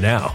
now.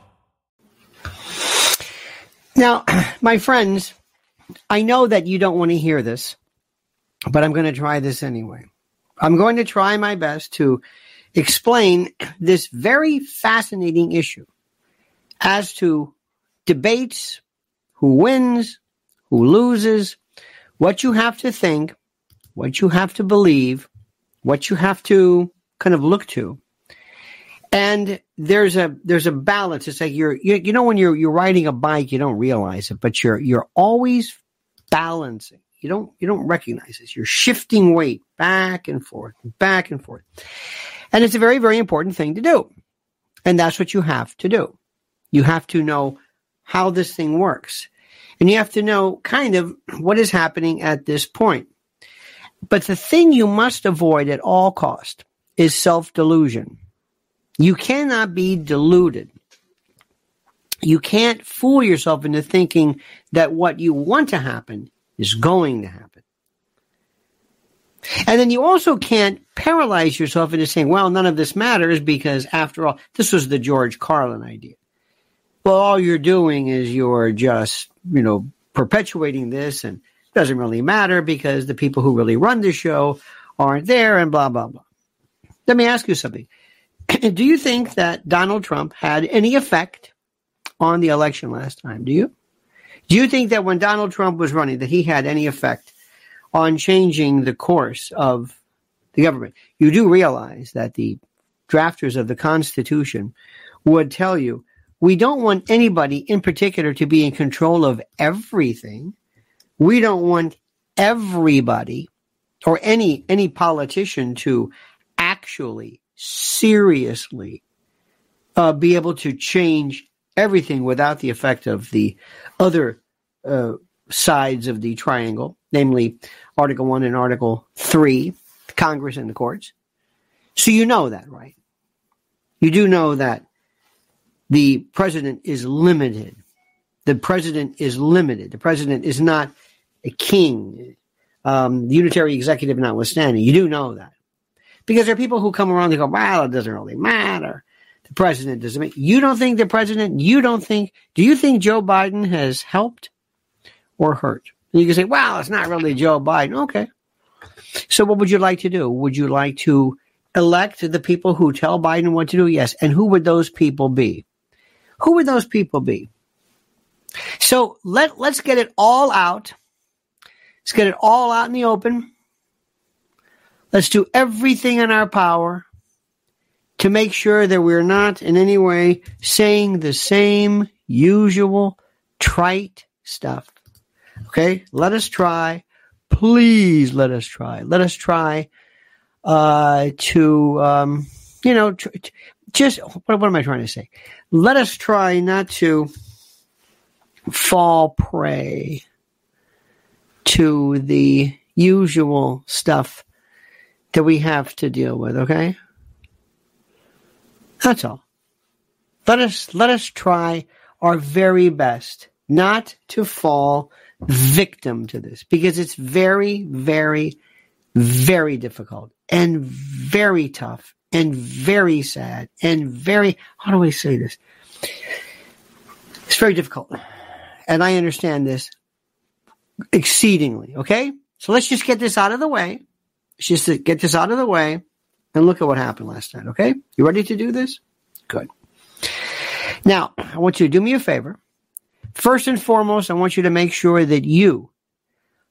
Now, my friends, I know that you don't want to hear this, but I'm going to try this anyway. I'm going to try my best to explain this very fascinating issue as to debates, who wins, who loses, what you have to think, what you have to believe, what you have to kind of look to. And there's a there's a balance. It's like you're you, you know when you're you're riding a bike, you don't realize it, but you're you're always balancing. You don't you don't recognize this. You're shifting weight back and forth, back and forth. And it's a very, very important thing to do. And that's what you have to do. You have to know how this thing works. And you have to know kind of what is happening at this point. But the thing you must avoid at all cost is self delusion. You cannot be deluded. You can't fool yourself into thinking that what you want to happen is going to happen. And then you also can't paralyze yourself into saying, well, none of this matters because after all, this was the George Carlin idea. Well, all you're doing is you're just, you know, perpetuating this and it doesn't really matter because the people who really run the show aren't there and blah, blah, blah. Let me ask you something. Do you think that Donald Trump had any effect on the election last time? Do you? Do you think that when Donald Trump was running, that he had any effect on changing the course of the government? You do realize that the drafters of the Constitution would tell you we don't want anybody in particular to be in control of everything. We don't want everybody or any any politician to actually seriously uh, be able to change everything without the effect of the other uh, sides of the triangle, namely Article 1 and Article 3, Congress and the courts. So you know that, right? You do know that the president is limited. The president is limited. The president is not a king, um, unitary executive notwithstanding. You do know that. Because there are people who come around and go, well, it doesn't really matter. The president doesn't make, you don't think the president, you don't think, do you think Joe Biden has helped or hurt? And you can say, well, it's not really Joe Biden. Okay. So what would you like to do? Would you like to elect the people who tell Biden what to do? Yes. And who would those people be? Who would those people be? So let, let's get it all out. Let's get it all out in the open. Let's do everything in our power to make sure that we're not in any way saying the same usual trite stuff. Okay? Let us try. Please let us try. Let us try uh, to, um, you know, tr- just what, what am I trying to say? Let us try not to fall prey to the usual stuff that we have to deal with, okay? That's all. Let us let us try our very best not to fall victim to this because it's very very very difficult and very tough and very sad and very how do I say this? It's very difficult. And I understand this exceedingly, okay? So let's just get this out of the way just to get this out of the way and look at what happened last night. Okay. You ready to do this? Good. Now, I want you to do me a favor. First and foremost, I want you to make sure that you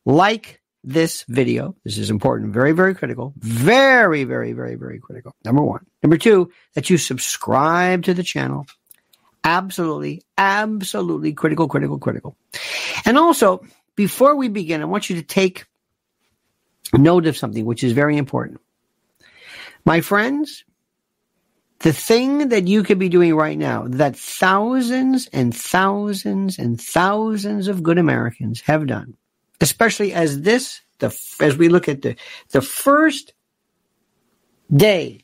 like this video. This is important, very, very critical. Very, very, very, very critical. Number one. Number two, that you subscribe to the channel. Absolutely, absolutely critical, critical, critical. And also, before we begin, I want you to take note of something which is very important. My friends, the thing that you could be doing right now, that thousands and thousands and thousands of good Americans have done, especially as this, the, as we look at the, the first day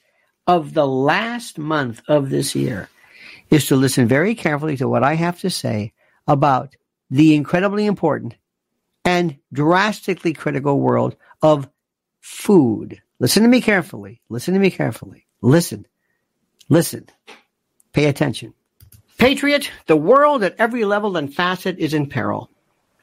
of the last month of this year, is to listen very carefully to what I have to say about the incredibly important and drastically critical world of food. Listen to me carefully. Listen to me carefully. Listen. Listen. Pay attention. Patriot, the world at every level and facet is in peril.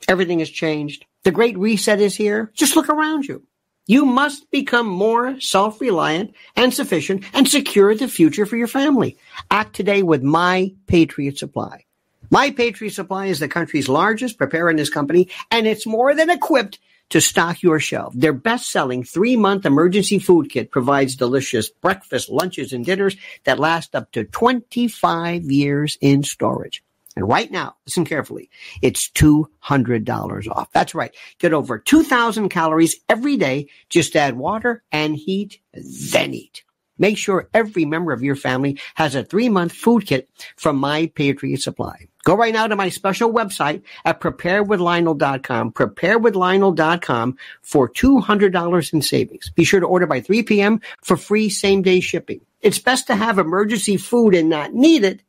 Everything has changed. The great reset is here. Just look around you. You must become more self-reliant and sufficient and secure the future for your family. Act today with My Patriot Supply. My Patriot Supply is the country's largest preparedness company, and it's more than equipped to stock your shelf. Their best-selling three-month emergency food kit provides delicious breakfast, lunches, and dinners that last up to 25 years in storage. And right now, listen carefully, it's $200 off. That's right. Get over 2,000 calories every day. Just add water and heat, then eat. Make sure every member of your family has a three month food kit from My Patriot Supply. Go right now to my special website at preparewithlionel.com, preparewithlionel.com for $200 in savings. Be sure to order by 3 p.m. for free same day shipping. It's best to have emergency food and not need it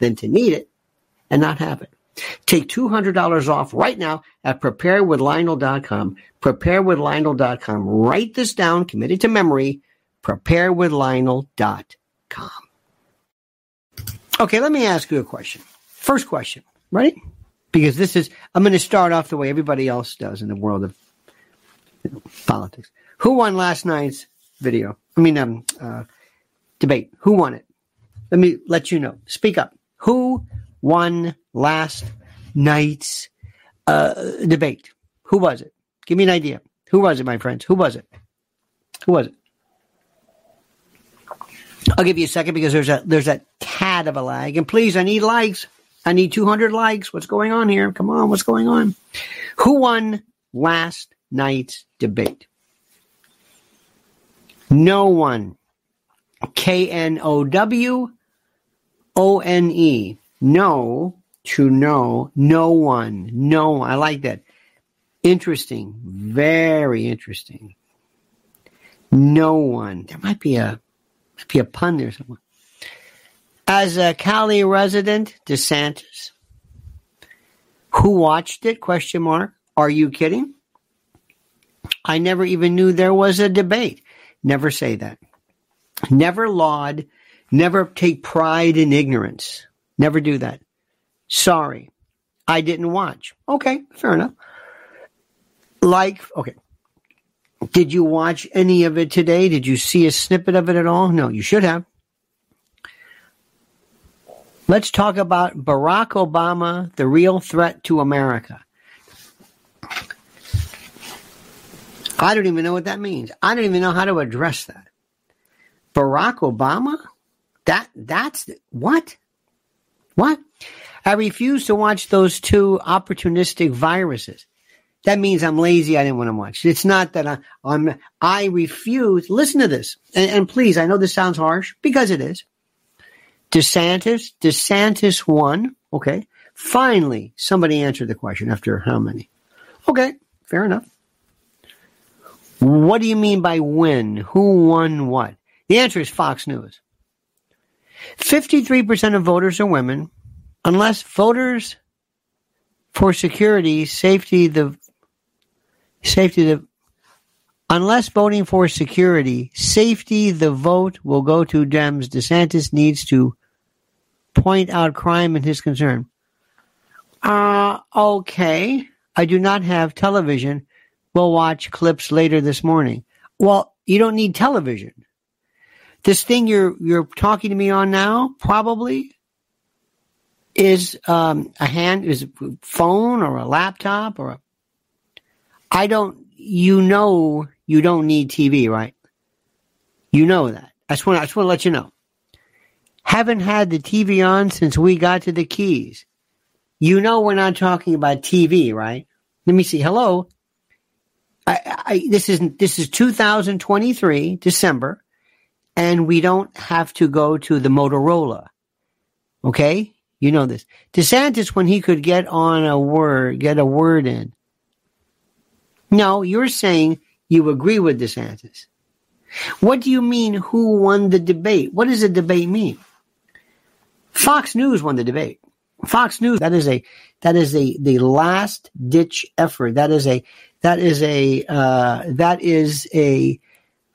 than to need it and not have it. Take $200 off right now at preparewithlionel.com, preparewithlionel.com. Write this down, commit it to memory, preparewithlionel.com. Okay, let me ask you a question. First question, right? Because this is, I'm going to start off the way everybody else does in the world of politics. Who won last night's video? I mean, um, uh, debate. Who won it? Let me let you know. Speak up. Who won last night's uh, debate? Who was it? Give me an idea. Who was it, my friends? Who was it? Who was it? I'll give you a second because there's a there's a tad of a lag. And please, I need likes. I need 200 likes. What's going on here? Come on, what's going on? Who won last night's debate? No one. K N O W O N E. No to know. No one. No. I like that. Interesting. Very interesting. No one. There might be a might be a pun there somewhere. As a Cali resident, DeSantis, who watched it? Question mark. Are you kidding? I never even knew there was a debate. Never say that. Never laud. Never take pride in ignorance. Never do that. Sorry. I didn't watch. Okay, fair enough. Like, okay. Did you watch any of it today? Did you see a snippet of it at all? No, you should have. Let's talk about Barack Obama, the real threat to America. I don't even know what that means. I don't even know how to address that. Barack Obama? That that's what? What? I refuse to watch those two opportunistic viruses. That means I'm lazy. I didn't want to watch. It's not that I, I'm. I refuse. Listen to this, and, and please. I know this sounds harsh because it is. DeSantis, DeSantis won. Okay. Finally, somebody answered the question after how many? Okay, fair enough. What do you mean by win? Who won what? The answer is Fox News. 53% of voters are women, unless voters for security, safety, the safety, the unless voting for security, safety, the vote will go to Dems. DeSantis needs to point out crime and his concern. Uh, okay. I do not have television. We'll watch clips later this morning. Well, you don't need television. This thing you're you're talking to me on now probably is um, a hand is a phone or a laptop or a. I don't. You know you don't need TV, right? You know that. I just want to let you know. Haven't had the TV on since we got to the Keys. You know we're not talking about TV, right? Let me see. Hello. I, I, this is this is 2023 December, and we don't have to go to the Motorola. Okay, you know this. DeSantis, when he could get on a word, get a word in. No, you're saying you agree with DeSantis. What do you mean? Who won the debate? What does a debate mean? Fox News won the debate. Fox News. That is a that is a the last ditch effort. That is a that is a uh, that is a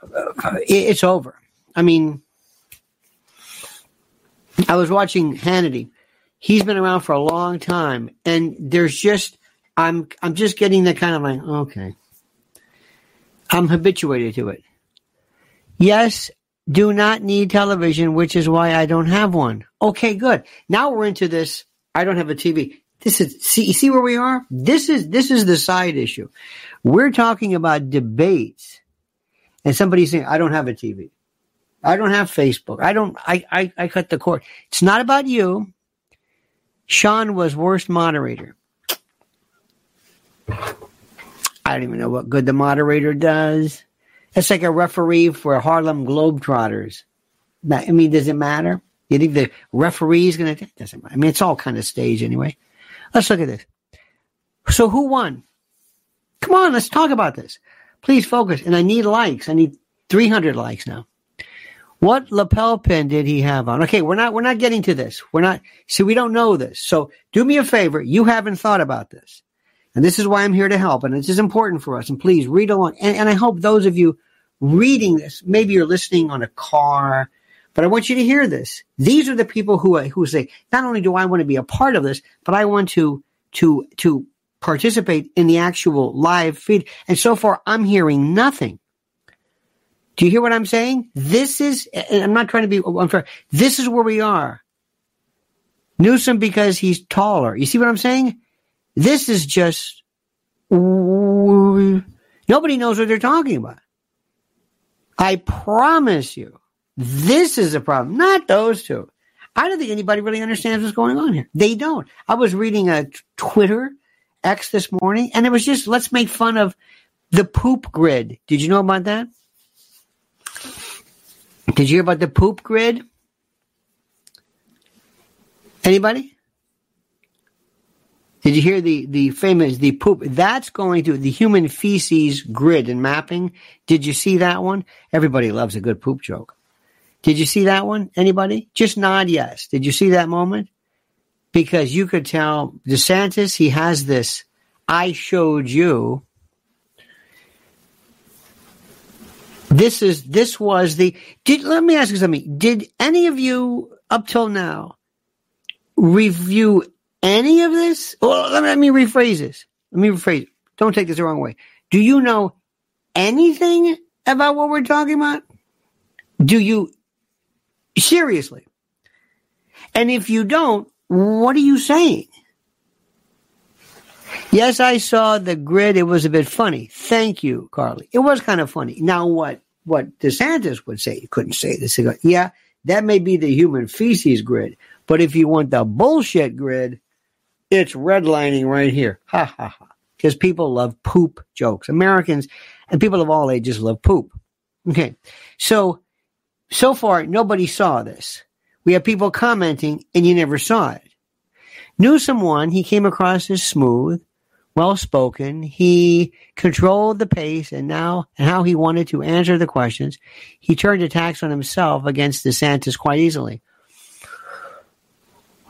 uh, it's over. I mean, I was watching Hannity. He's been around for a long time, and there's just I'm I'm just getting the kind of like okay, I'm habituated to it. Yes, do not need television, which is why I don't have one. Okay, good. Now we're into this. I don't have a TV. This is see see where we are. This is this is the side issue. We're talking about debates, and somebody's saying, "I don't have a TV. I don't have Facebook. I don't. I I, I cut the cord." It's not about you. Sean was worst moderator. I don't even know what good the moderator does. It's like a referee for Harlem Globetrotters. I mean, does it matter? You think the referee is going to? Doesn't matter. I mean, it's all kind of staged anyway. Let's look at this. So who won? Come on, let's talk about this. Please focus. And I need likes. I need 300 likes now. What lapel pin did he have on? Okay, we're not we're not getting to this. We're not see we don't know this. So do me a favor. You haven't thought about this. And this is why I'm here to help. And this is important for us. And please read along. And, and I hope those of you reading this, maybe you're listening on a car, but I want you to hear this. These are the people who who say, not only do I want to be a part of this, but I want to to to participate in the actual live feed. And so far, I'm hearing nothing. Do you hear what I'm saying? This is, I'm not trying to be, oh, I'm sorry. This is where we are. Newsom because he's taller. You see what I'm saying? This is just, nobody knows what they're talking about. I promise you, this is a problem, not those two. I don't think anybody really understands what's going on here. They don't. I was reading a Twitter X this morning and it was just, let's make fun of the poop grid. Did you know about that? Did you hear about the poop grid? Anybody? Did you hear the, the famous, the poop? That's going to the human feces grid and mapping. Did you see that one? Everybody loves a good poop joke. Did you see that one? Anybody? Just nod yes. Did you see that moment? Because you could tell DeSantis, he has this, I showed you This is this was the did let me ask you something. Did any of you up till now review any of this? Well, let me, let me rephrase this. Let me rephrase it. Don't take this the wrong way. Do you know anything about what we're talking about? Do you seriously? And if you don't, what are you saying? Yes, I saw the grid. It was a bit funny. Thank you, Carly. It was kind of funny. Now, what what DeSantis would say, you couldn't say this. Go, yeah, that may be the human feces grid, but if you want the bullshit grid, it's redlining right here. Ha ha ha. Because people love poop jokes. Americans and people of all ages love poop. Okay. So, so far, nobody saw this. We have people commenting and you never saw it. Newsom won. He came across as smooth well spoken. He controlled the pace and now and how he wanted to answer the questions. He turned attacks on himself against DeSantis quite easily.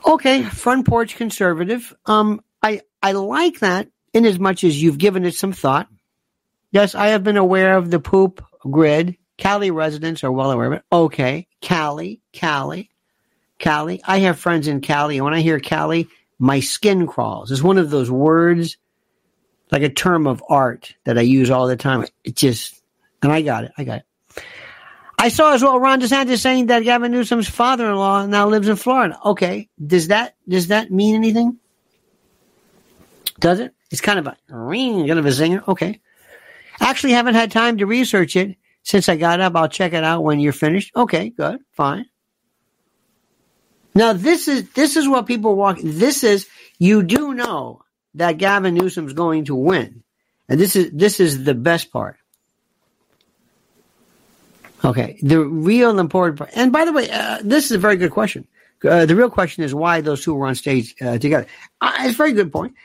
Okay, front porch conservative. Um, I I like that in as much as you've given it some thought. Yes, I have been aware of the poop grid. Cali residents are well aware of it. Okay, Cali, Cali, Cali. I have friends in Cali, and when I hear Cali, my skin crawls. It's one of those words like a term of art that I use all the time. It just, and I got it. I got it. I saw as well Ron DeSantis saying that Gavin Newsom's father-in-law now lives in Florida. Okay, does that does that mean anything? Does it? It's kind of a ring, kind of a zinger. Okay. Actually, haven't had time to research it since I got up. I'll check it out when you're finished. Okay, good, fine. Now this is this is what people walk. This is you do know that Gavin Newsom's going to win. And this is this is the best part. Okay, the real important part. And by the way, uh, this is a very good question. Uh, the real question is why those two were on stage uh, together. Uh, it's a very good point.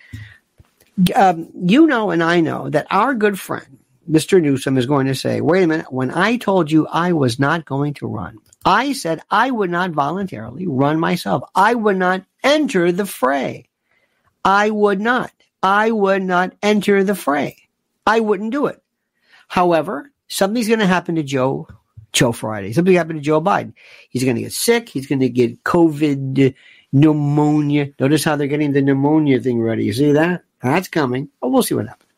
Um, you know, and I know that our good friend, Mr. Newsom, is going to say, wait a minute, when I told you I was not going to run, I said I would not voluntarily run myself. I would not enter the fray. I would not. I would not enter the fray. I wouldn't do it. However, something's going to happen to Joe, Joe Friday. Something happened to Joe Biden. He's going to get sick. He's going to get COVID pneumonia. Notice how they're getting the pneumonia thing ready. You see that? That's coming. But we'll see what happens.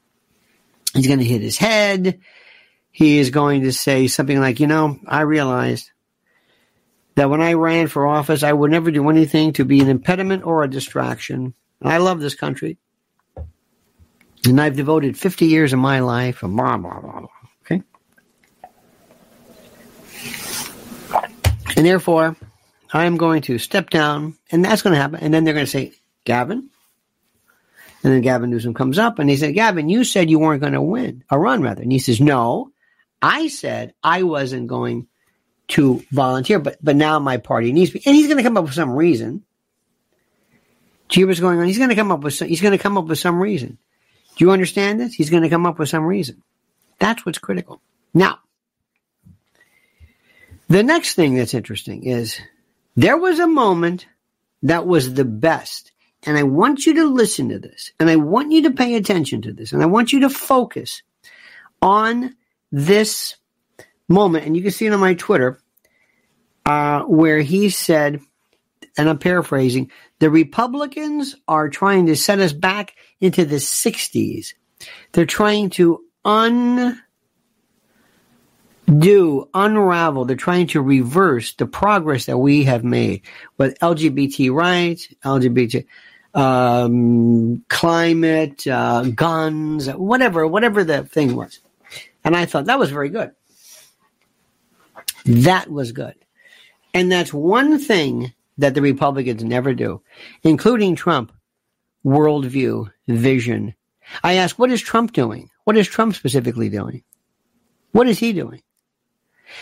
He's going to hit his head. He is going to say something like, you know, I realized that when I ran for office, I would never do anything to be an impediment or a distraction And I love this country. And I've devoted 50 years of my life, blah, blah, blah, blah. Okay? And therefore, I'm going to step down, and that's going to happen. And then they're going to say, Gavin. And then Gavin Newsom comes up and he said, Gavin, you said you weren't going to win, a run rather. And he says, No, I said I wasn't going to volunteer, but but now my party needs me, and he's going to come up with some reason. What's going on? He's going to come up with some, he's going to come up with some reason. Do you understand this? He's going to come up with some reason. That's what's critical. Now, the next thing that's interesting is there was a moment that was the best. And I want you to listen to this and I want you to pay attention to this and I want you to focus on this moment. And you can see it on my Twitter, uh, where he said, and I'm paraphrasing, the Republicans are trying to set us back into the 60s. They're trying to undo, unravel, they're trying to reverse the progress that we have made with LGBT rights, LGBT, um, climate, uh, guns, whatever, whatever the thing was. And I thought that was very good. That was good. And that's one thing that the Republicans never do, including Trump, worldview, vision. I ask, what is Trump doing? What is Trump specifically doing? What is he doing?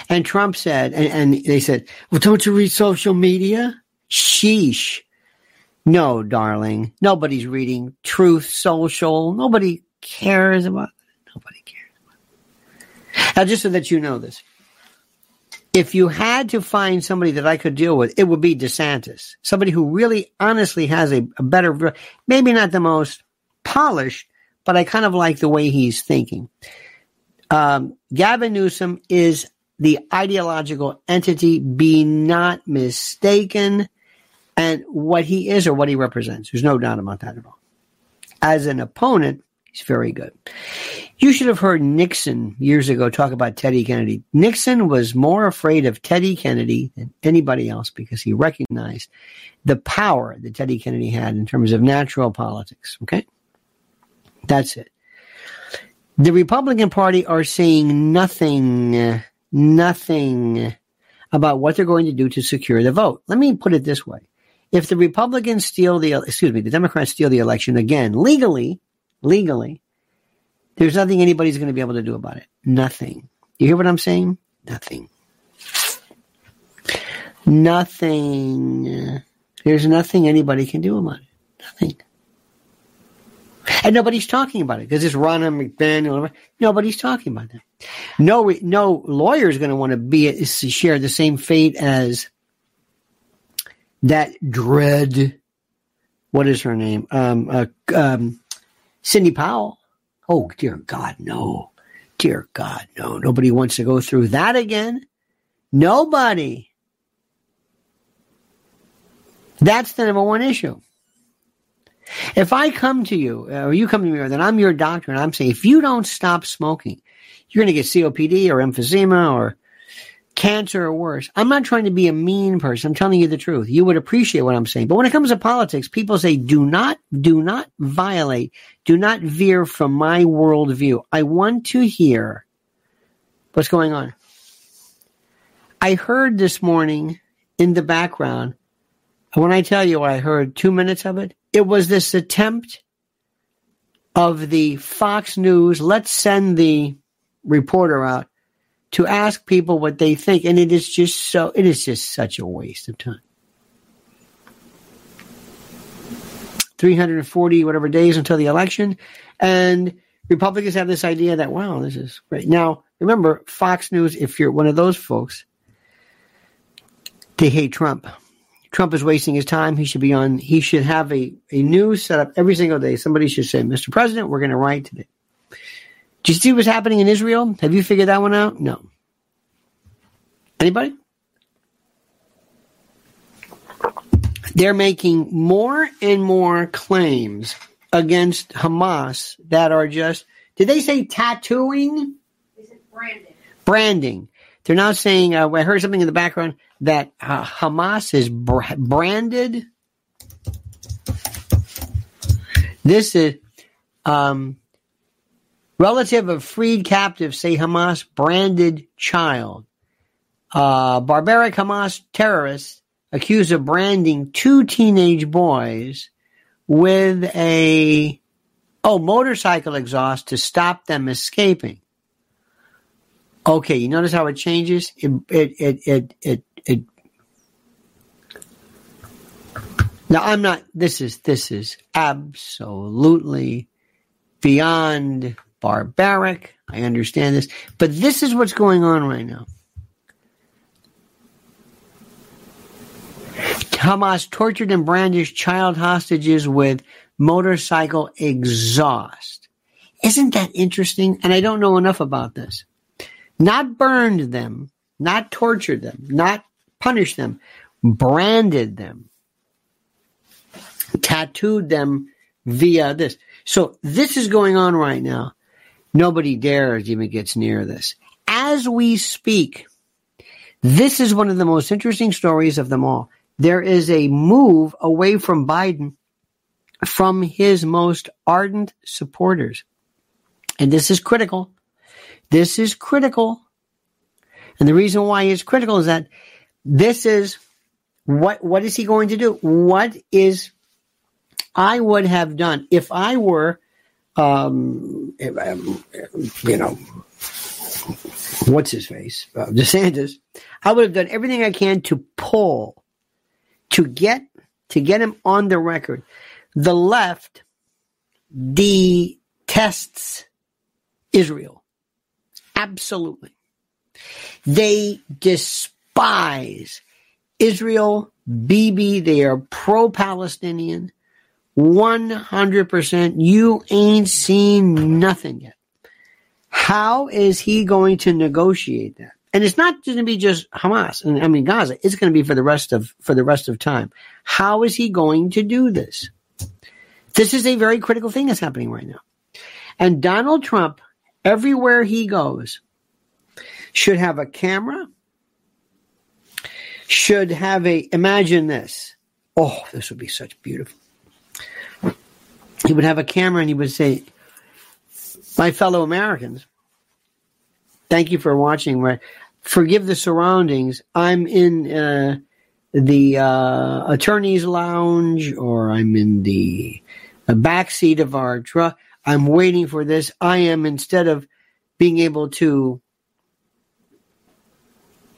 And Trump said, and, and they said, well, don't you read social media? Sheesh. No, darling. Nobody's reading Truth Social. Nobody cares about it. Nobody cares. About. Now, just so that you know this, if you had to find somebody that I could deal with, it would be DeSantis. Somebody who really honestly has a, a better, maybe not the most polished, but I kind of like the way he's thinking. Um, Gavin Newsom is the ideological entity. Be not mistaken and what he is or what he represents. There's no doubt about that at all. As an opponent, he's very good. You should have heard Nixon years ago talk about Teddy Kennedy. Nixon was more afraid of Teddy Kennedy than anybody else because he recognized the power that Teddy Kennedy had in terms of natural politics. Okay? That's it. The Republican Party are saying nothing, nothing about what they're going to do to secure the vote. Let me put it this way if the Republicans steal the, excuse me, the Democrats steal the election again, legally, legally, there's nothing anybody's going to be able to do about it. Nothing. You hear what I'm saying? Nothing. Nothing. There's nothing anybody can do about it. Nothing. And nobody's talking about it because it's Ronna McDaniel. Nobody's talking about that. No, no lawyer is going to want to be share the same fate as that dread, what is her name? Um, uh, um, Sidney Powell. Oh, dear God, no. Dear God, no. Nobody wants to go through that again. Nobody. That's the number one issue. If I come to you, uh, or you come to me, or I'm your doctor, and I'm saying, if you don't stop smoking, you're going to get COPD or emphysema or cancer or worse. I'm not trying to be a mean person. I'm telling you the truth. You would appreciate what I'm saying. But when it comes to politics, people say, do not, do not violate, do not veer from my worldview. I want to hear what's going on. I heard this morning in the background, when I tell you I heard two minutes of it, it was this attempt of the Fox News, let's send the reporter out to ask people what they think. And it is just so, it is just such a waste of time. 340 whatever days until the election. And Republicans have this idea that, wow, this is great. Now, remember, Fox News, if you're one of those folks, they hate Trump. Trump is wasting his time. He should be on, he should have a, a news set up every single day. Somebody should say, Mr. President, we're going to write today. Do you see what's happening in Israel? Have you figured that one out? No. Anybody? They're making more and more claims against Hamas that are just, did they say tattooing? Is it branding? Branding. They're now saying, uh, I heard something in the background that uh, Hamas is br- branded. This is, um, Relative of freed captives say Hamas branded child. Uh, barbaric Hamas terrorists accused of branding two teenage boys with a oh motorcycle exhaust to stop them escaping. Okay, you notice how it changes? It, it, it, it, it, it. Now I'm not, this is, this is absolutely beyond barbaric. I understand this, but this is what's going on right now. Hamas tortured and brandished child hostages with motorcycle exhaust. Isn't that interesting? And I don't know enough about this. Not burned them, not tortured them, not punished them, branded them, tattooed them via this. So this is going on right now. Nobody dares even gets near this. As we speak, this is one of the most interesting stories of them all. There is a move away from Biden from his most ardent supporters. And this is critical. This is critical. And the reason why it's critical is that this is what, what is he going to do? What is I would have done if I were, um, you know, what's his face? Uh, DeSantis. I would have done everything I can to pull, to get, to get him on the record. The left detests Israel. Absolutely. They despise Israel, Bibi. They are pro Palestinian. 100%. You ain't seen nothing yet. How is he going to negotiate that? And it's not going to be just Hamas and I mean Gaza. It's going to be for the rest of for the rest of time. How is he going to do this? This is a very critical thing that's happening right now. And Donald Trump, everywhere he goes, should have a camera, should have a, imagine this. Oh, this would be such beautiful. He would have a camera and he would say, My fellow Americans, thank you for watching. Forgive the surroundings. I'm in uh, the uh, attorney's lounge or I'm in the, the back seat of our truck. I'm waiting for this. I am, instead of being able to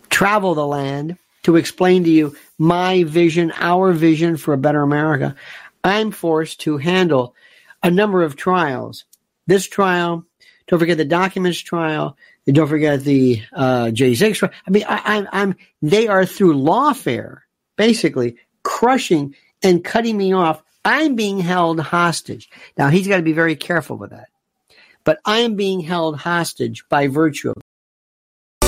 travel the land to explain to you my vision, our vision for a better America, I'm forced to handle a number of trials. This trial, don't forget the documents trial, don't forget the uh, J6 trial. I mean, I, I, I'm they are through lawfare, basically crushing and cutting me off. I'm being held hostage. Now he's got to be very careful with that. But I am being held hostage by virtue of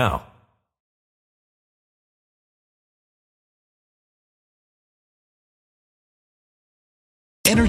now.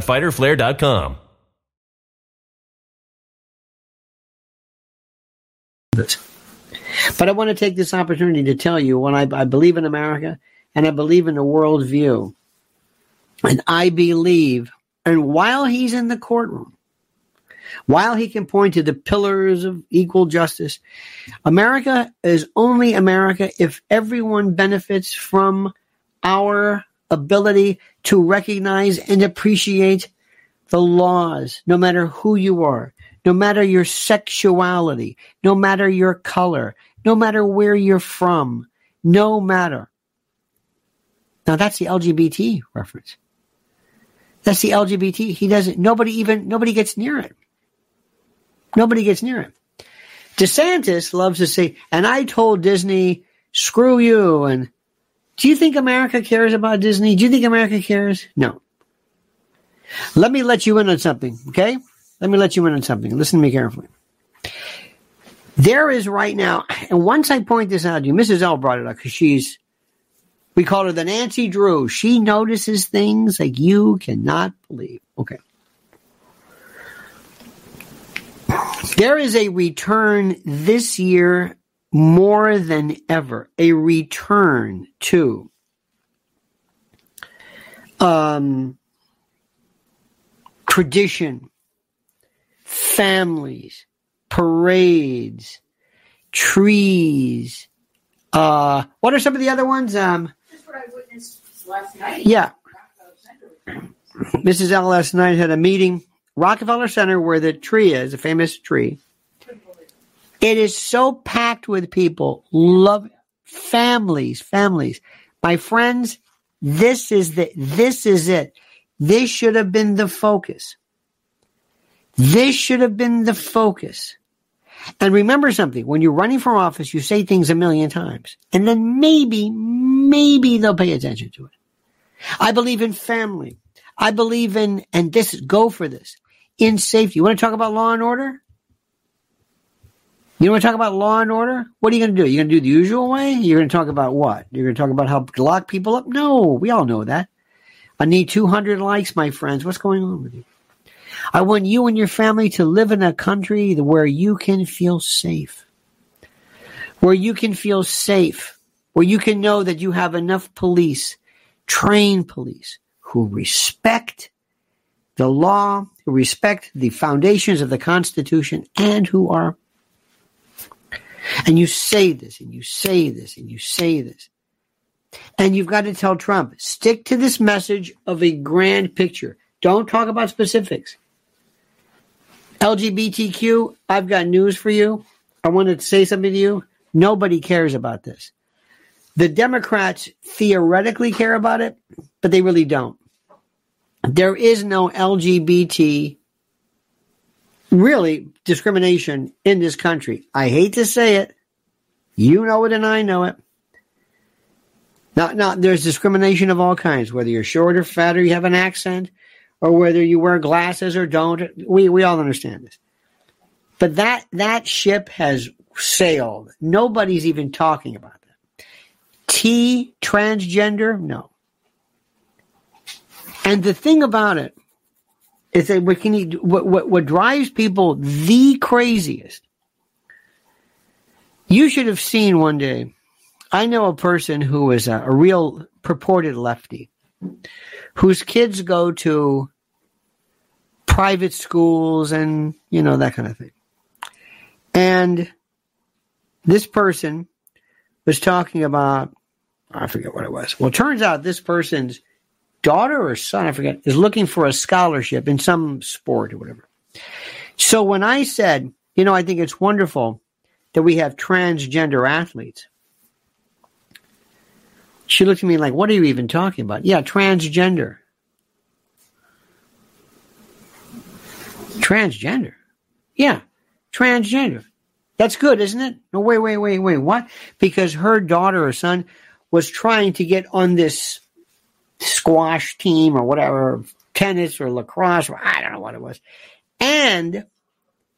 www.fighterflare.com. But I want to take this opportunity to tell you when I, I believe in America and I believe in the world view. And I believe, and while he's in the courtroom, while he can point to the pillars of equal justice, America is only America if everyone benefits from our ability to recognize and appreciate the laws, no matter who you are, no matter your sexuality, no matter your color, no matter where you're from, no matter. Now that's the LGBT reference. That's the LGBT. He doesn't, nobody even, nobody gets near it. Nobody gets near it. DeSantis loves to say, and I told Disney, screw you. And do you think America cares about Disney? Do you think America cares? No. Let me let you in on something, okay? Let me let you in on something. Listen to me carefully. There is right now, and once I point this out to you, Mrs. L brought it up because she's, we call her the Nancy Drew. She notices things like you cannot believe. Okay. There is a return this year more than ever, a return to um, tradition, families, parades, trees. Uh, what are some of the other ones? Um, That's what I witnessed last night. yeah, Mrs. L last night had a meeting, Rockefeller Center, where the tree is, a famous tree. It is so packed with people, love families, families. My friends, this is the this is it. This should have been the focus. This should have been the focus. And remember something, when you're running for office, you say things a million times. And then maybe, maybe they'll pay attention to it. I believe in family. I believe in, and this, is go for this, in safety. You want to talk about law and order? You want to talk about law and order? What are you going to do? You're going to do the usual way? You're going to talk about what? You're going to talk about how to lock people up? No, we all know that. I need 200 likes, my friends. What's going on with you? I want you and your family to live in a country where you can feel safe. Where you can feel safe. Where you can know that you have enough police, trained police, who respect the law, who respect the foundations of the Constitution, and who are. And you say this, and you say this, and you say this. And you've got to tell Trump, stick to this message of a grand picture. Don't talk about specifics. LGBTQ, I've got news for you. I wanted to say something to you. Nobody cares about this. The Democrats theoretically care about it, but they really don't. There is no LGBT really discrimination in this country. I hate to say it. You know it and I know it. Now, now there's discrimination of all kinds, whether you're short or fat or you have an accent or whether you wear glasses or don't. We we all understand this. But that that ship has sailed. Nobody's even talking about that. T transgender, no. And the thing about it is that what can you, what, what what drives people the craziest. You should have seen one day. I know a person who is a, a real purported lefty, whose kids go to private schools and you know that kind of thing. And this person was talking about, I forget what it was. Well, it turns out this person's daughter or son, I forget, is looking for a scholarship in some sport or whatever. So when I said, you know, I think it's wonderful that we have transgender athletes, she looked at me like, what are you even talking about? Yeah, transgender. Transgender. Yeah, transgender. That's good, isn't it? No, wait, wait, wait, wait. What? Because her daughter or son was trying to get on this squash team or whatever, tennis or lacrosse, or I don't know what it was. And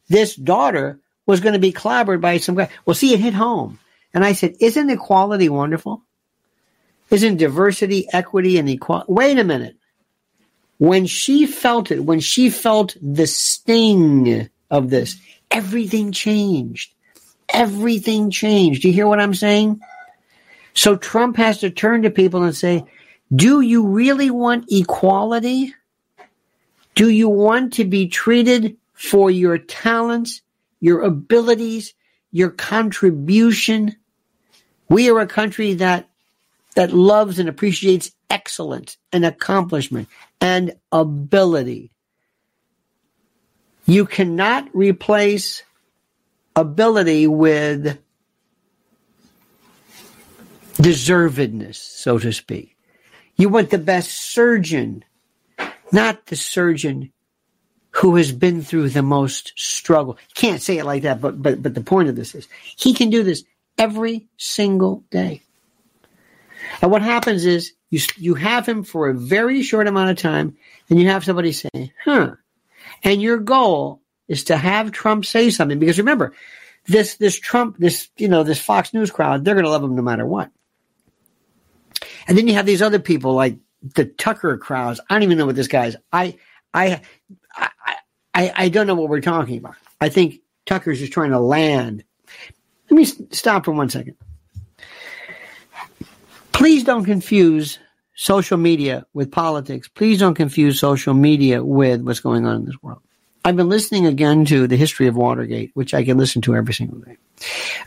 this daughter was going to be clobbered by some guy. Well, see, it hit home. And I said, isn't equality wonderful? Isn't diversity, equity, and equality? Wait a minute. When she felt it, when she felt the sting of this, everything changed. Everything changed. Do you hear what I'm saying? So Trump has to turn to people and say, do you really want equality? Do you want to be treated for your talents, your abilities, your contribution? We are a country that that loves and appreciates excellence and accomplishment and ability. You cannot replace ability with deservedness, so to speak. You want the best surgeon, not the surgeon who has been through the most struggle. Can't say it like that, but but but the point of this is he can do this every single day. And what happens is you you have him for a very short amount of time, and you have somebody say, "Huh," and your goal is to have Trump say something because remember, this this Trump this you know this Fox News crowd they're going to love him no matter what. And then you have these other people like the Tucker crowds. I don't even know what this guy's. I I I I, I don't know what we're talking about. I think Tucker's just trying to land. Let me stop for one second. Please don't confuse social media with politics. Please don't confuse social media with what's going on in this world. I've been listening again to the history of Watergate, which I can listen to every single day.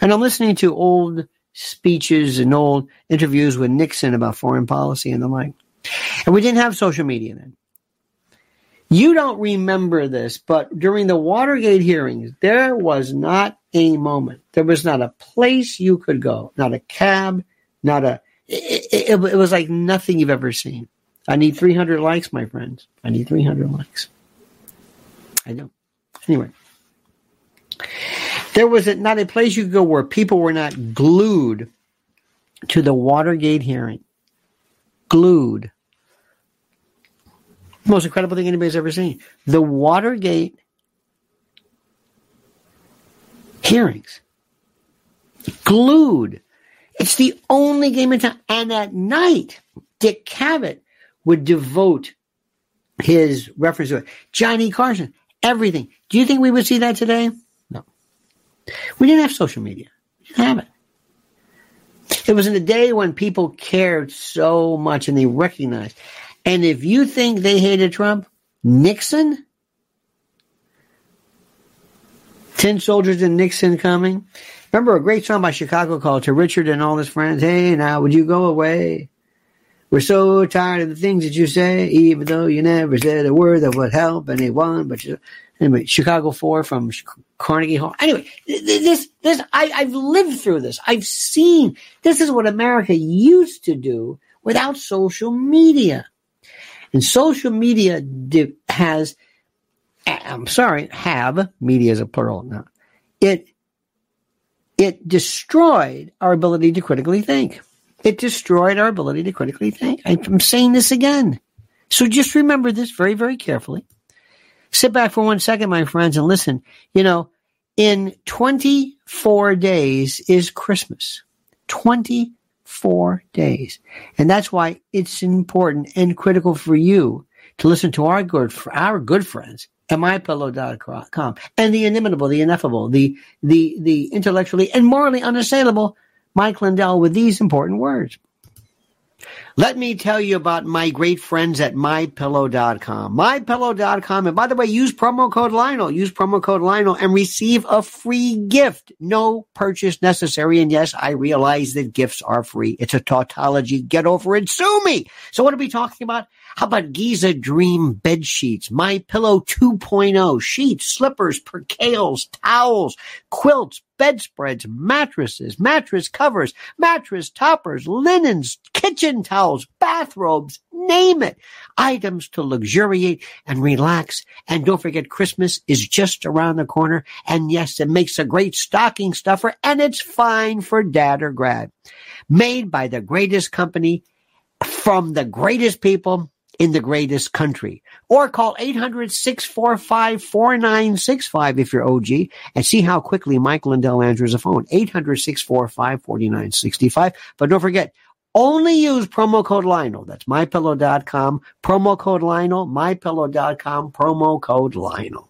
And I'm listening to old speeches and old interviews with Nixon about foreign policy and the like. And we didn't have social media then. You don't remember this, but during the Watergate hearings, there was not a moment. There was not a place you could go, not a cab, not a. It, it, it was like nothing you've ever seen. I need 300 likes, my friends. I need 300 likes. I know. Anyway, there was not a place you could go where people were not glued to the Watergate hearing. Glued. Most incredible thing anybody's ever seen. The Watergate hearings. Glued. It's the only game in town. And at night, Dick Cavett would devote his reference to it. Johnny Carson, everything. Do you think we would see that today? We didn't have social media. We didn't have it. It was in a day when people cared so much and they recognized. And if you think they hated Trump, Nixon, 10 soldiers and Nixon coming. Remember a great song by Chicago called To Richard and All His Friends. Hey, now would you go away? We're so tired of the things that you say, even though you never said a word that would help anyone. But you, anyway, Chicago Four from Carnegie Hall. Anyway, this, this, I, I've lived through this. I've seen this is what America used to do without social media. And social media has, I'm sorry, have, media is a plural now. It, it destroyed our ability to critically think. It destroyed our ability to critically think. I'm saying this again. So just remember this very, very carefully. Sit back for one second, my friends, and listen. You know, in 24 days is Christmas. 24 days. And that's why it's important and critical for you to listen to our good, our good friends at mypillow.com and the inimitable, the ineffable, the, the, the intellectually and morally unassailable Mike Lindell with these important words. Let me tell you about my great friends at mypillow.com. Mypillow.com. And by the way, use promo code Lionel. Use promo code Lionel and receive a free gift. No purchase necessary. And yes, I realize that gifts are free. It's a tautology. Get over it. Sue me. So what are we talking about? How about Giza Dream bed sheets, My Pillow 2.0, sheets, slippers, percales, towels, quilts, bedspreads, mattresses, mattress covers, mattress toppers, linens, kitchen towels, bathrobes, name it. Items to luxuriate and relax. And don't forget Christmas is just around the corner. And yes, it makes a great stocking stuffer and it's fine for dad or grad. Made by the greatest company from the greatest people in the greatest country. Or call 800-645-4965 if you're OG and see how quickly Mike Lindell answers a phone. 800-645-4965. But don't forget, only use promo code Lionel. That's mypillow.com. Promo code Lionel, mypillow.com, promo code Lionel.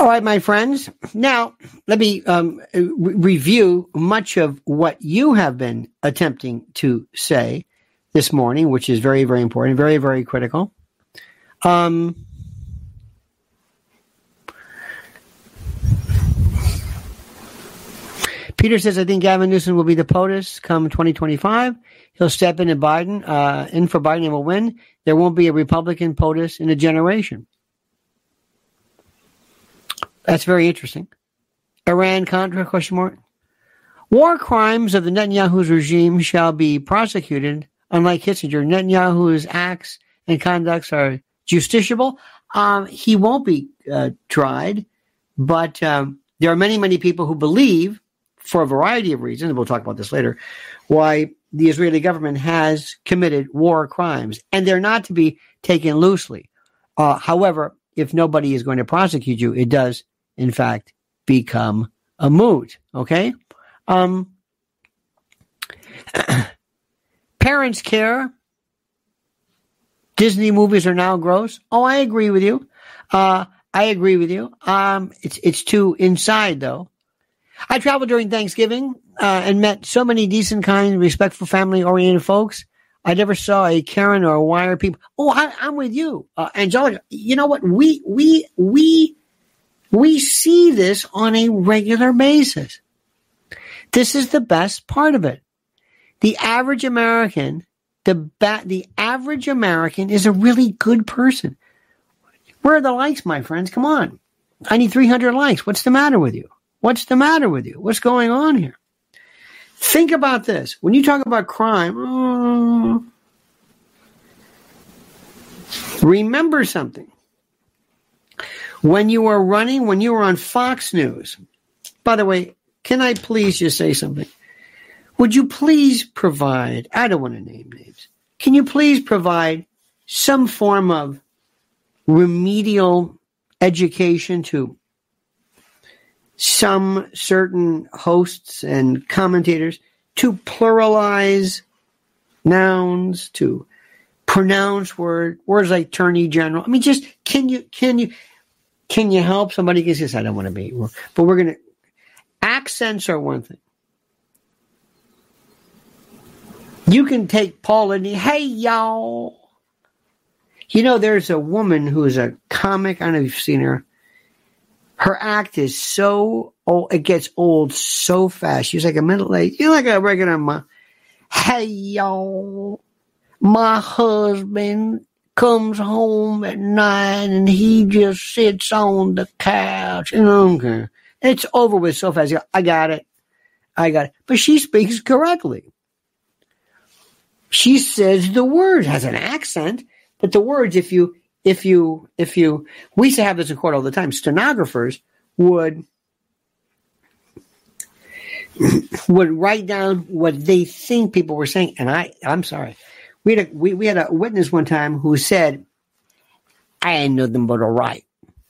All right, my friends. Now, let me um, re- review much of what you have been attempting to say this morning, which is very, very important, very, very critical. Um, Peter says, I think Gavin Newsom will be the POTUS come 2025. He'll step in and Biden, uh, in for Biden and will win. There won't be a Republican POTUS in a generation. That's very interesting. Iran Contra question mark. War crimes of the Netanyahu's regime shall be prosecuted Unlike Kissinger, Netanyahu's acts and conducts are justiciable. Um, he won't be uh, tried, but um, there are many, many people who believe, for a variety of reasons, and we'll talk about this later, why the Israeli government has committed war crimes, and they're not to be taken loosely. Uh, however, if nobody is going to prosecute you, it does, in fact, become a moot. Okay. Um, Parents care. Disney movies are now gross. Oh, I agree with you. Uh, I agree with you. Um, it's it's too inside though. I traveled during Thanksgiving uh, and met so many decent, kind, respectful, family-oriented folks. I never saw a Karen or a wire people. Oh, I, am with you, uh, Angelica. You know what? We we we we see this on a regular basis. This is the best part of it. The average American, the ba- the average American is a really good person. Where are the likes, my friends? Come on. I need 300 likes. What's the matter with you? What's the matter with you? What's going on here? Think about this. When you talk about crime, oh, remember something. When you were running, when you were on Fox News, by the way, can I please just say something? Would you please provide, I don't want to name names, can you please provide some form of remedial education to some certain hosts and commentators to pluralize nouns, to pronounce word words like attorney general. I mean, just can you can you can you help somebody? Because I don't want to be, but we're gonna accents are one thing. You can take Paul and hey y'all. You know, there's a woman who is a comic. I don't know if you've seen her. Her act is so old, it gets old so fast. She's like a middle age. You're like a regular ma. Hey y'all. My husband comes home at nine and he just sits on the couch. And okay. It's over with so fast. I got it. I got it. But she speaks correctly. She says the word has an accent, but the words, if you, if you, if you, we used to have this in court all the time. Stenographers would, would write down what they think people were saying. And I, I'm sorry. We had a we, we had a witness one time who said, "I ain't nothing but a right."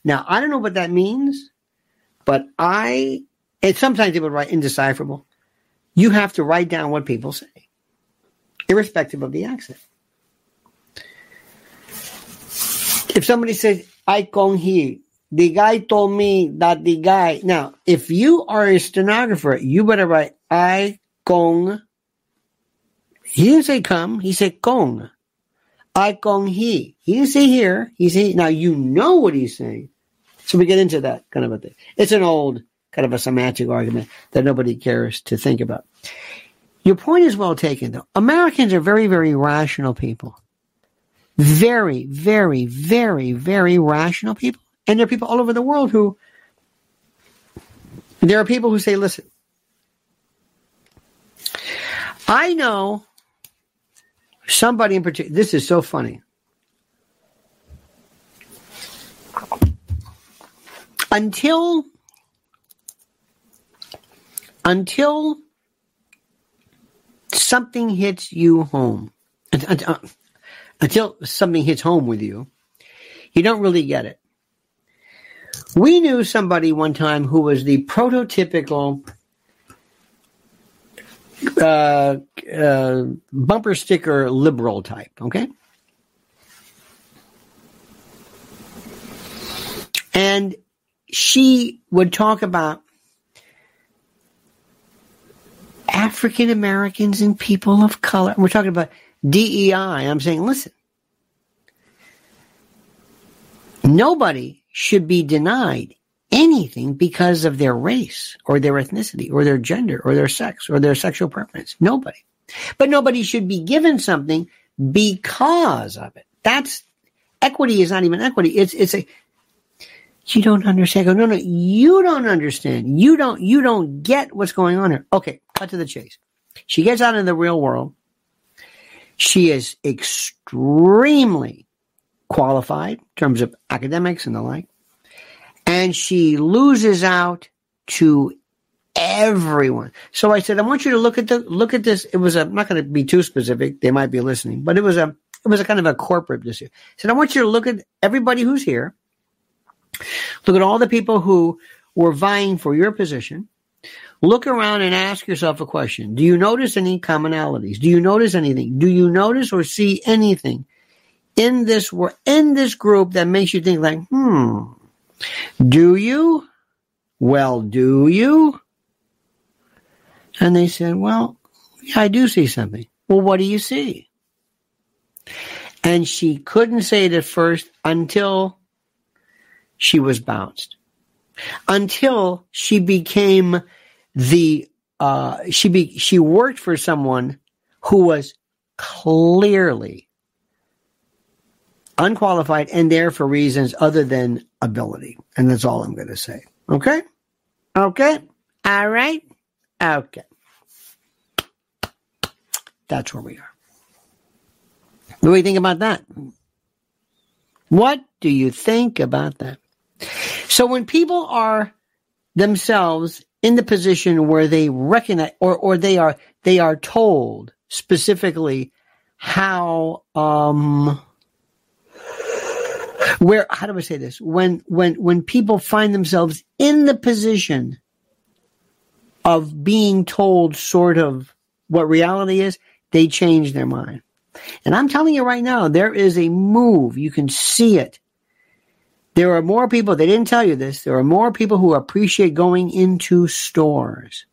Now I don't know what that means, but I and sometimes they would write indecipherable. You have to write down what people say, irrespective of the accent. If somebody says, I con he, the guy told me that the guy. Now, if you are a stenographer, you better write, I con. He didn't say come, he said con. I con he. He didn't say here, he said, now you know what he's saying. So we get into that kind of a thing. It's an old kind of a semantic argument that nobody cares to think about. Your point is well taken, though. Americans are very, very rational people. Very, very, very, very rational people. And there are people all over the world who, there are people who say, listen, I know somebody in particular, this is so funny. Until until something hits you home, until something hits home with you, you don't really get it. We knew somebody one time who was the prototypical uh, uh, bumper sticker liberal type, okay? And she would talk about African Americans and people of color. We're talking about DEI. I'm saying, listen, nobody should be denied anything because of their race or their ethnicity or their gender or their sex or their sexual preference. Nobody. But nobody should be given something because of it. That's equity is not even equity. It's it's a you don't understand. Go, no, no, you don't understand. You don't you don't get what's going on here. Okay, cut to the chase. She gets out in the real world. She is extremely qualified in terms of academics and the like. And she loses out to everyone. So I said, I want you to look at the look at this. It was a, I'm not going to be too specific. They might be listening, but it was a it was a kind of a corporate decision. I said, I want you to look at everybody who's here. Look at all the people who were vying for your position. Look around and ask yourself a question. Do you notice any commonalities? Do you notice anything? Do you notice or see anything in this in this group that makes you think like, hmm, do you? Well, do you? And they said, well, yeah, I do see something. Well, what do you see? And she couldn't say it at first until she was bounced. Until she became the, uh, she be, she worked for someone who was clearly unqualified and there for reasons other than ability. And that's all I'm going to say. Okay? Okay? All right? Okay. That's where we are. What do you think about that? What do you think about that? So when people are themselves in the position where they recognize or, or they are they are told specifically how um where how do I say this? When when when people find themselves in the position of being told sort of what reality is, they change their mind. And I'm telling you right now, there is a move. You can see it. There are more people, they didn't tell you this, there are more people who appreciate going into stores.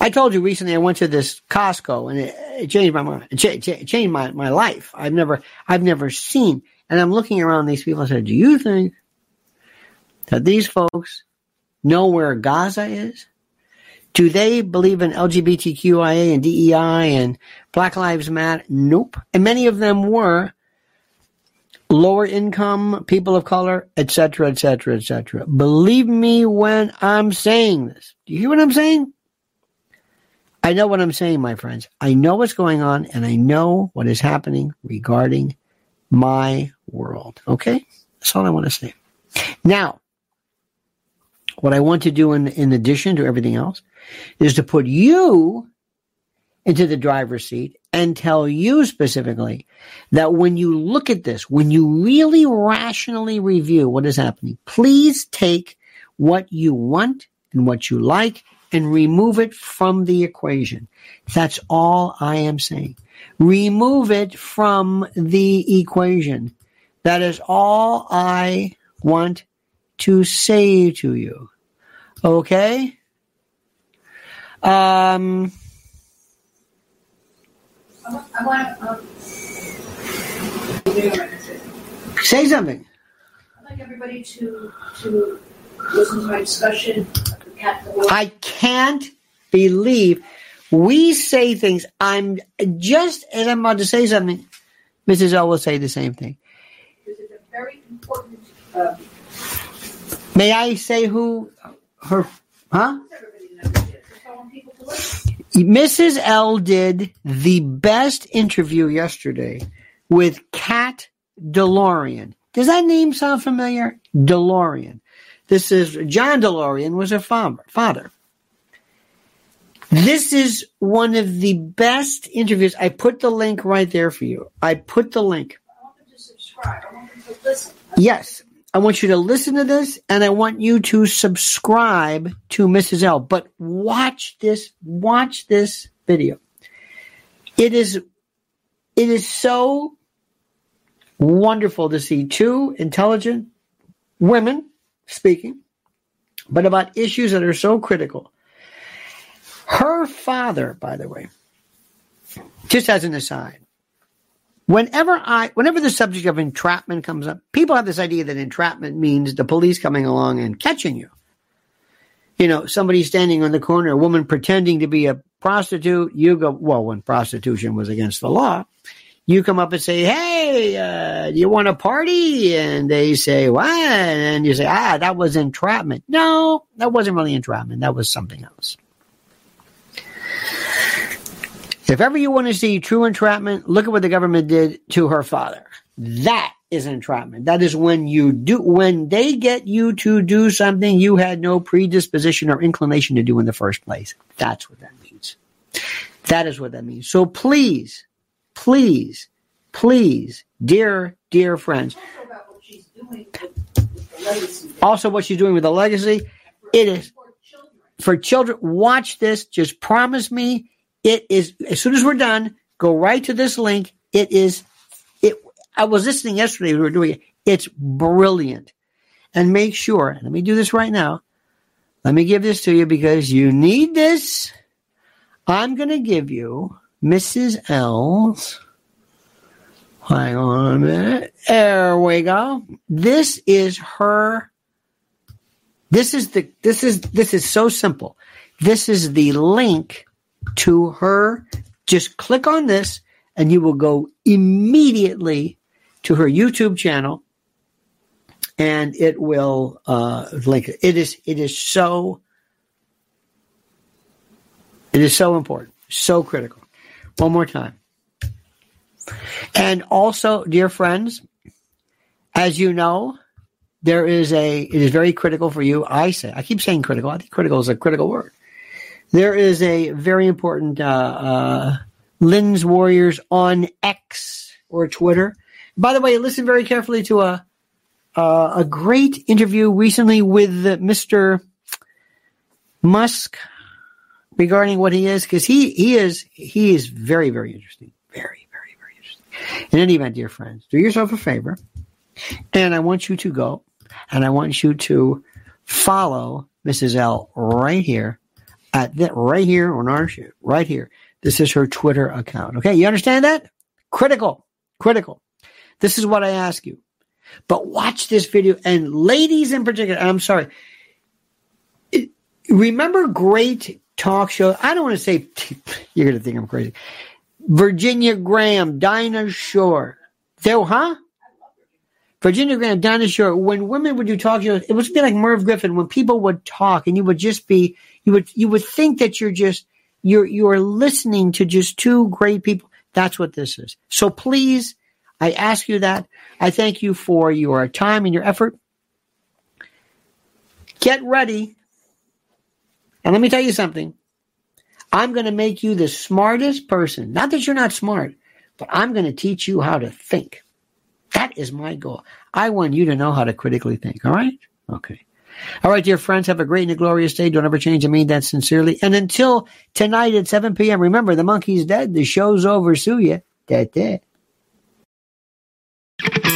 I told you recently I went to this Costco and it, it changed my mind. It, ch- it changed my, my life. I've never, I've never seen. And I'm looking around these people I said, do you think that these folks know where Gaza is? Do they believe in LGBTQIA and DEI and Black Lives Matter? Nope. And many of them were lower income, people of color, etc., etc., etc. Believe me when I'm saying this. Do you hear what I'm saying? I know what I'm saying, my friends. I know what's going on and I know what is happening regarding my world. Okay? That's all I want to say. Now, what I want to do in, in addition to everything else is to put you into the driver's seat and tell you specifically that when you look at this, when you really rationally review what is happening, please take what you want and what you like and remove it from the equation. That's all I am saying. Remove it from the equation. That is all I want to say to you. Okay? Um, I want to, um, say something. I'd like everybody to, to listen to my discussion of the cat and the I can't believe we say things. I'm just as I'm about to say something, Mrs. O will say the same thing. This is a very important, um, May I say who her, huh? Everybody to understand. Just I want people to listen. Mrs. L did the best interview yesterday with Kat DeLorean. Does that name sound familiar? DeLorean. This is John DeLorean was her fa- father. This is one of the best interviews. I put the link right there for you. I put the link. I want them to subscribe. I want them to listen. Yes. I want you to listen to this and I want you to subscribe to Mrs. L. But watch this, watch this video. It is, it is so wonderful to see two intelligent women speaking, but about issues that are so critical. Her father, by the way, just as an aside, whenever I, whenever the subject of entrapment comes up, people have this idea that entrapment means the police coming along and catching you. You know, somebody standing on the corner, a woman pretending to be a prostitute. You go, well, when prostitution was against the law, you come up and say, Hey, uh, do you want a party? And they say, what? And you say, ah, that was entrapment. No, that wasn't really entrapment. That was something else. If ever you want to see true entrapment, look at what the government did to her father. That is entrapment. That is when you do, when they get you to do something you had no predisposition or inclination to do in the first place. That's what that means. That is what that means. So please, please, please, dear, dear friends, Also what she's doing with, the legacy, it is for children. Watch this. Just promise me it is, as soon as we're done, go right to this link. It is, it, I was listening yesterday. We were doing it. It's brilliant. And make sure, let me do this right now. Let me give this to you because you need this. I'm going to give you Mrs. L's. Hang on a minute. There we go. This is her. This is the, this is, this is so simple. This is the link to her. Just click on this and you will go immediately to her YouTube channel and it will uh, link it. It is it is so it is so important, so critical. One more time. And also, dear friends, as you know, there is a it is very critical for you. I say I keep saying critical. I think critical is a critical word. There is a very important uh, uh, Warriors on X or Twitter. By the way, listen very carefully to a uh, a great interview recently with Mr. Musk regarding what he is, because he he is he is very very interesting, very very very interesting. In any event, dear friends, do yourself a favor, and I want you to go, and I want you to follow Mrs. L right here Uh, at that right here on our show, right here. This is her Twitter account. Okay, you understand that? Critical, critical. This is what I ask you. But watch this video, and ladies in particular, I'm sorry. Remember great talk show? I don't want to say, you're going to think I'm crazy. Virginia Graham, Dinah Shore. There, huh? Virginia Graham, Dinah Shore. When women would do talk shows, it would be like Merv Griffin. When people would talk, and you would just be, you would, you would think that you're just, you're, you're listening to just two great people. That's what this is. So please, I ask you that. I thank you for your time and your effort. Get ready. And let me tell you something. I'm going to make you the smartest person. Not that you're not smart, but I'm going to teach you how to think. That is my goal. I want you to know how to critically think. All right? Okay. All right, dear friends, have a great and a glorious day. Don't ever change. I mean that sincerely. And until tonight at 7 p.m., remember, the monkey's dead. The show's over. Sue ya. Dead, dead.